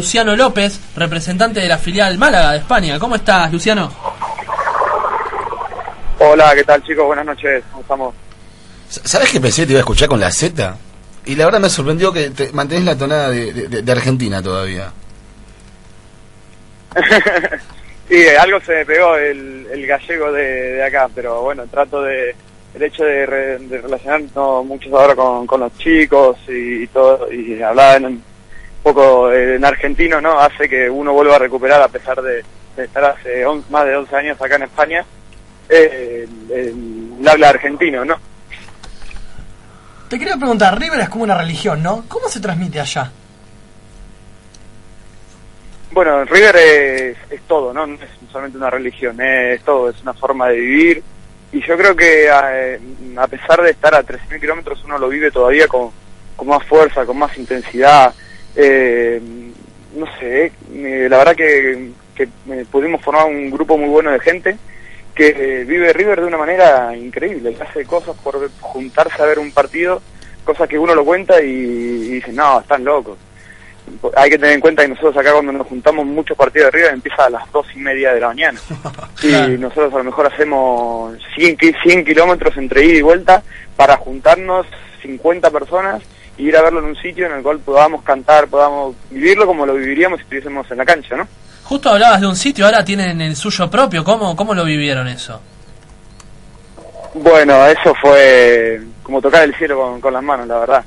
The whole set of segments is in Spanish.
Luciano López, representante de la filial Málaga de España. ¿Cómo estás, Luciano? Hola, ¿qué tal chicos? Buenas noches, ¿cómo estamos? ¿Sabes que pensé que te iba a escuchar con la Z? Y la verdad me sorprendió que te mantenés la tonada de, de- de Argentina todavía. sí, algo se me pegó el, el gallego de, de acá, pero bueno, trato de, el hecho de, re- de relacionarnos mucho ahora con, con los chicos y, todo, y hablar en, poco en argentino, ¿no? Hace que uno vuelva a recuperar, a pesar de, de estar hace on- más de 11 años acá en España, eh, el, el- el habla argentino, ¿no? Te quería preguntar, River es como una religión, ¿no? ¿Cómo se transmite allá? Bueno, River es, es todo, ¿no? No es solamente una religión, es todo, es una forma de vivir. Y yo creo que eh, a, pesar de estar a 13.000 kilómetros, uno lo vive todavía con, con más fuerza, con más intensidad. Eh, no sé, eh, la verdad que, que eh, pudimos formar un grupo muy bueno de gente que eh, vive River de una manera increíble, que hace cosas por juntarse a ver un partido, cosas que uno lo cuenta y, y dice, no, están locos hay que tener en cuenta que nosotros acá cuando nos juntamos muchos partidos de River empieza a las dos y media de la mañana. Y nosotros a lo mejor hacemos 100, ki- 100 kilómetros entre ida y vuelta para juntarnos 50 personas y ir a verlo en un sitio en el cual podamos cantar, podamos vivirlo como lo viviríamos si estuviésemos en la cancha, ¿no? Justo hablabas de un sitio, ahora tienen el suyo propio. ¿Cómo, cómo lo vivieron eso? Bueno, eso fue como tocar el cielo con, con las manos, la verdad.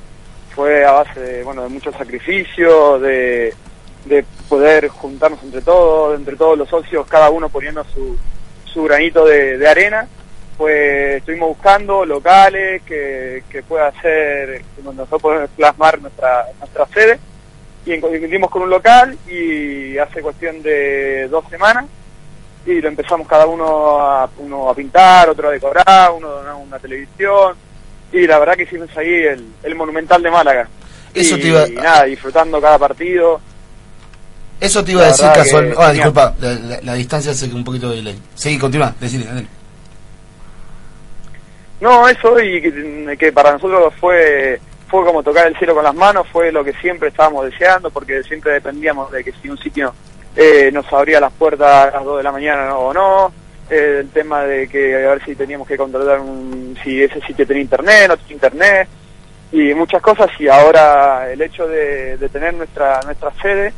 Fue a base de, bueno, de mucho sacrificio, de, de poder juntarnos entre todos, entre todos los socios, cada uno poniendo su, su granito de, de arena. Pues estuvimos buscando locales que, que pueda hacer, que nosotros podemos plasmar nuestra, nuestra sede. Y encontramos con un local y hace cuestión de dos semanas y lo empezamos cada uno a, uno a pintar, otro a decorar, uno a donar una televisión y la verdad que hicimos ahí el, el Monumental de Málaga. Eso y, te iba- y nada, disfrutando cada partido. Eso te iba a decir casualmente. que Ah, disculpa, la, la- la distancia hace que un poquito de delay. Sí, continúa, decile, dale. No, eso y que, para nosotros fue fue como tocar el cielo con las manos, fue lo que siempre estábamos deseando porque siempre dependíamos de que si un sitio eh, nos abría las puertas a las 2 de la mañana o no, eh, el tema de que a ver si teníamos que controlar un, si ese sitio tenía internet, no tenía internet y muchas cosas y ahora el hecho de, tener nuestra nuestra sede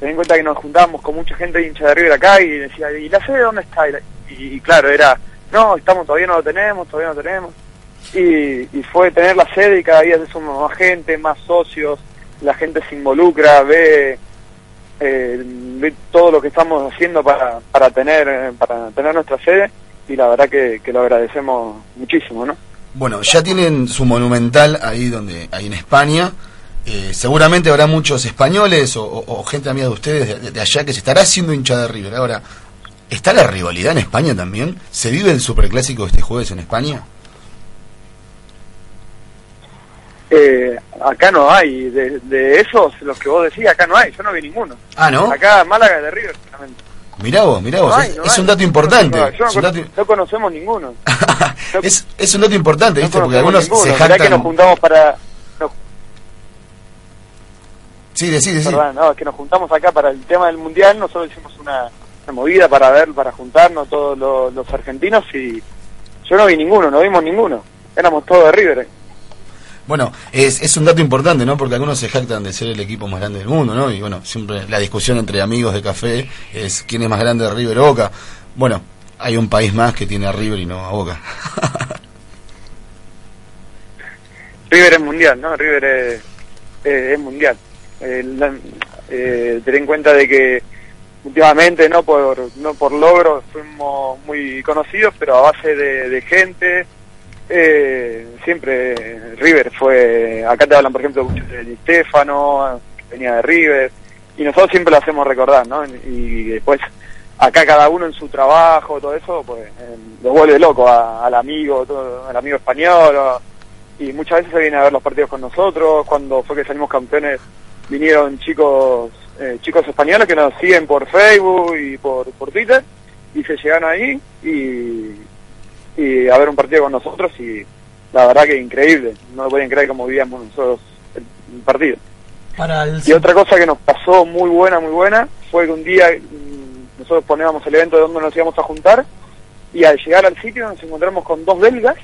ten en cuenta que nos juntábamos con mucha gente hincha de River acá y decía, ¿y la sede dónde está? Y claro, era, no, estamos todavía no lo tenemos, todavía no lo tenemos. Y, fue tener la sede y cada día somos más gente, más socios, la gente se involucra, ve, eh, ve todo lo que estamos haciendo para, para tener para tener nuestra sede y la verdad que, que lo agradecemos muchísimo, ¿no? Bueno, ya tienen su monumental ahí donde, ahí en España. Eh, seguramente habrá muchos españoles o gente amiga de ustedes de, de allá que se estará haciendo hincha de River. Ahora, ¿está la rivalidad en España también? ¿Se vive el superclásico este jueves en España? Eh, acá no hay, de, de esos, los que vos decís, acá no hay, yo no vi ninguno. Ah, ¿no? Acá Málaga de River, solamente. Mirá vos, mirá vos, No hay, es, no es hay. un dato importante. No, dato, conocemos ninguno. es, es un dato importante, ¿viste? Porque algunos ninguno. se Mirá que nos jactan... juntamos para... Sí, decí, decí. perdón, no, que nos juntamos acá para el tema del Mundial, nosotros hicimos una, una movida para ver, para juntarnos todos los, los argentinos y yo no vi ninguno, no vimos ninguno. Éramos todos de River. eh. Bueno, es, es un dato importante, ¿no? Porque algunos se jactan de ser el equipo más grande del mundo, ¿no? Y bueno, siempre la discusión entre amigos de café es quién es más grande de River o Boca. Bueno, hay un país más que tiene a River y no a Boca. River es mundial, ¿no? River es, es mundial. Eh, la- eh, ten en cuenta de que últimamente, no por no por logros, fuimos muy conocidos, pero a base de, gente, eh, siempre River fue, acá te hablan por ejemplo de Di Stefano, venía de River, y nosotros siempre lo hacemos recordar, ¿no? Y después acá cada uno en su trabajo, todo eso, pues eh, lo vuelve loco al amigo, todo, al amigo español, y muchas veces se viene a ver los partidos con nosotros, cuando fue que salimos campeones vinieron chicos eh, chicos españoles que nos siguen por Facebook y por, por Twitter, y se llegaron ahí y, y a ver un partido con nosotros y la verdad que increíble, no lo podían creer cómo vivíamos nosotros el, partido. Para el Y otra cosa que nos pasó muy buena, muy buena, fue que un día mm, nosotros poníamos el evento de donde nos íbamos a juntar y al llegar al sitio nos encontramos con dos belgas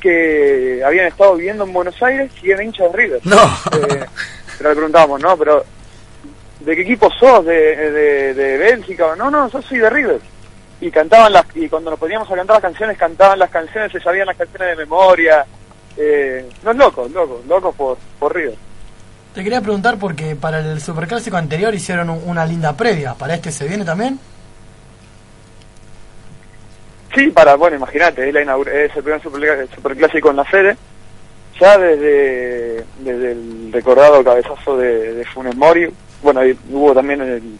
que habían estado viviendo en Buenos Aires y eran hinchas de River. No. Eh, pero le preguntábamos, ¿no? Pero, ¿de qué equipo sos? ¿De, de, de Bélgica? No, no, yo soy de River. Y cantaban las, y cuando nos poníamos a cantar las canciones, cantaban las canciones, se sabían las canciones de memoria. Eh, no, locos, locos, locos por, por River. Te quería preguntar porque para el superclásico anterior hicieron un- una linda previa. ¿Para este se viene también? Sí, para, bueno, imagínate, es, es el primer superclá- superclásico en la sede. Ya desde, desde el recordado cabezazo de, de Funes Mori, bueno, y hubo también el,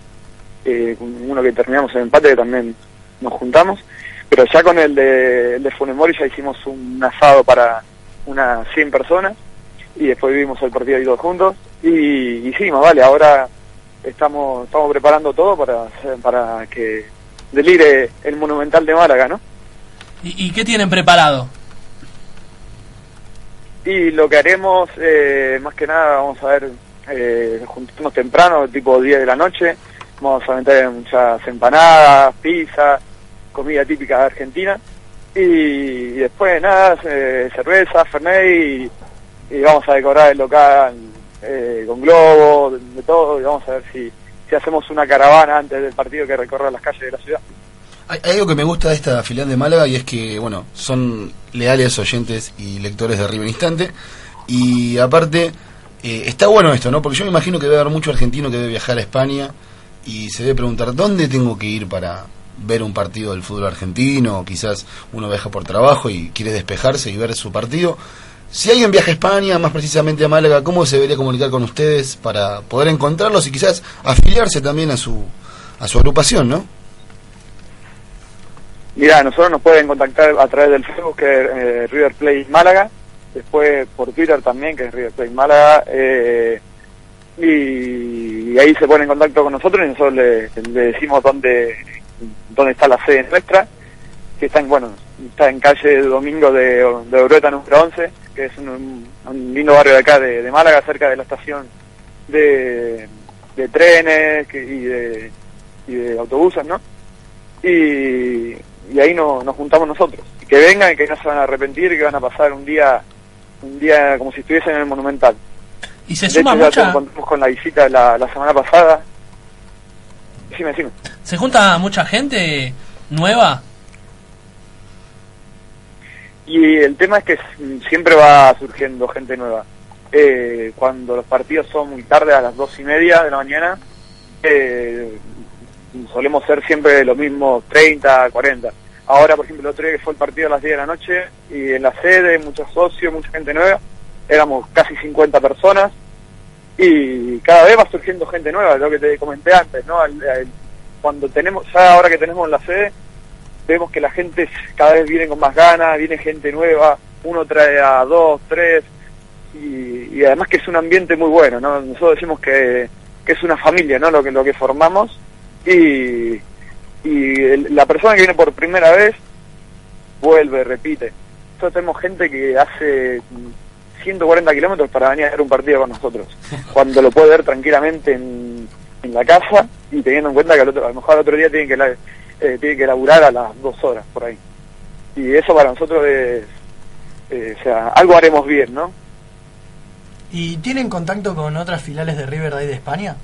eh, uno que terminamos en empate, que también nos juntamos, pero ya con el de, el de Funes Mori ya hicimos un asado para unas 100 personas y después vivimos el partido ahí todos juntos y, y sí, más vale, ahora estamos estamos preparando todo para, para que delire el Monumental de Málaga, ¿no? ¿Y, y qué tienen preparado? Y lo que haremos, eh, más que nada, vamos a ver, eh, juntarnos temprano, tipo 10 de la noche, vamos a meter muchas empanadas, pizza, comida típica de Argentina, y, después nada, eh, cerveza, fernet, y, vamos a decorar el local eh, con globos, de, todo, y vamos a ver si, si hacemos una caravana antes del partido que recorra las calles de la ciudad. Hay, hay algo que me gusta de esta filial de Málaga y es que, bueno, son leales oyentes y lectores de River Instante. Y aparte, eh, está bueno esto, ¿no? Porque yo me imagino que debe haber mucho argentino que debe viajar a España y se debe preguntar, ¿dónde tengo que ir para ver un partido del fútbol argentino? Quizás uno viaja por trabajo y quiere despejarse y ver su partido. Si alguien viaja a España, más precisamente a Málaga, ¿cómo se debería comunicar con ustedes para poder encontrarlos y quizás afiliarse también a su, a su agrupación, ¿no? Mira, nosotros nos pueden contactar a través del Facebook, que eh, River Plate Málaga, después por Twitter también, que es River Plate Málaga, eh, y, ahí se ponen en contacto con nosotros y nosotros le, decimos dónde, dónde está la sede nuestra, que está en, bueno, está en calle Domingo de, de número 11, que es un, lindo barrio de acá de, de Málaga, cerca de la estación de, de trenes y, de, y de autobuses, ¿no? y, y ahí no- nos juntamos nosotros. Que vengan y que no se van a arrepentir, que van a pasar un día un día como si estuviesen en el Monumental. ¿Y se de suma hecho, mucha, encontramos con la visita la, la semana pasada. Decime, decime. se junta mucha gente nueva? Y el tema es que siempre va surgiendo gente nueva. Eh, cuando los partidos son muy tarde, a las dos y media de la mañana, eh, solemos ser siempre los mismos 30, 40. Ahora, por ejemplo, el otro día que fue el partido a las 10 de la noche, y en la sede, muchos socios, mucha gente nueva, éramos casi 50 personas, y cada vez va surgiendo gente nueva, lo que te comenté antes, ¿no? Cuando tenemos, ya ahora que tenemos la sede, vemos que la gente cada vez viene con más ganas, viene gente nueva, uno trae a dos, tres, y, y además que es un ambiente muy bueno, ¿no? Nosotros decimos que, que es una familia, ¿no? Lo que, lo que formamos, y, y el- la persona que viene por primera vez vuelve, repite. Nosotros tenemos gente que hace 140 kilómetros para venir a ver un partido con nosotros, cuando lo puede ver tranquilamente en, en la casa y teniendo en cuenta que al otro, a lo mejor al otro día tienen que, la- eh, tienen que laburar a las dos horas por ahí. Y eso para nosotros es, eh, o sea, algo haremos bien, ¿no? ¿Y tienen contacto con otras filiales de River de ahí de España?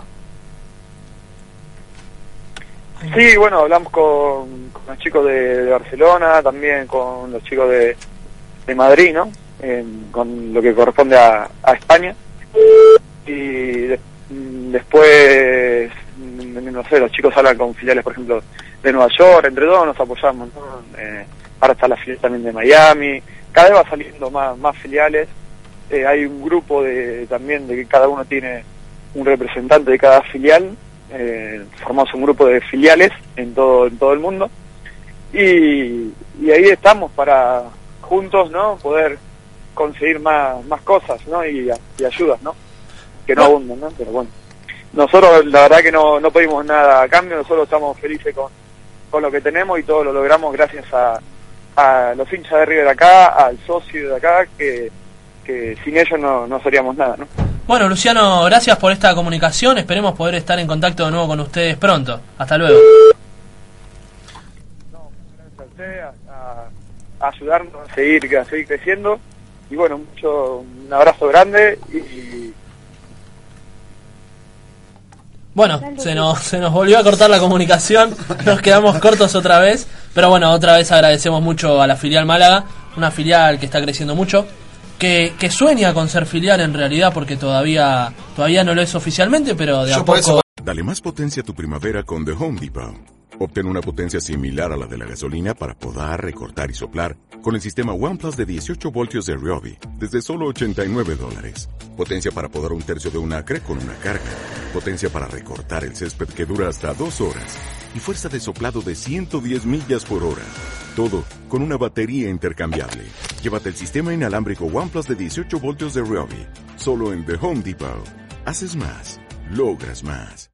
Sí, bueno, hablamos con, con los chicos de, Barcelona, también con los chicos de, de Madrid, ¿no? Con lo que corresponde a, a España. Y mm, después, mm, no sé, los chicos hablan con filiales, por ejemplo, de Nueva York, entre todos nos apoyamos, ¿no? Eh, ahora está la filial también de Miami, cada vez va saliendo más, más filiales. Eh, hay un grupo de también de que cada uno tiene un representante de cada filial, eh, formamos un grupo de filiales en todo, en todo el mundo, y, y ahí estamos para juntos, ¿no? Poder conseguir más, más cosas, ¿no? Y, y ayudas, ¿no? Que no abunden, ¿no? Pero bueno, nosotros la verdad que no, no pedimos nada a cambio, nosotros estamos felices con, con lo que tenemos y todo lo logramos gracias a, a los hinchas de River acá, al socio de acá, que, que sin ellos no, no seríamos nada, ¿no? Bueno, Luciano, gracias por esta comunicación. Esperemos poder estar en contacto de nuevo con ustedes pronto. Hasta luego. No, gracias a usted, a, a ayudarnos a seguir, a seguir creciendo. Y bueno, mucho, un abrazo grande y, Bueno, se nos, se nos volvió a cortar la comunicación, nos quedamos cortos otra vez, pero bueno, otra vez agradecemos mucho a la filial Málaga, una filial que está creciendo mucho, que, que sueña con ser filial en realidad porque todavía, todavía no lo es oficialmente, pero de a Yo poco... eso- Dale más potencia a tu primavera con The Home Depot. Obtén una potencia similar a la de la gasolina para podar, recortar y soplar con el sistema OnePlus de 18 voltios de Ryobi desde solo 89 dólares. Potencia para podar un tercio de un acre con una carga. Potencia para recortar el césped que dura hasta dos horas. Y fuerza de soplado de 110 millas por hora. Todo con una batería intercambiable. Llévate el sistema inalámbrico OnePlus de 18 voltios de Ryobi. Solo en The Home Depot. Haces más. Logras más.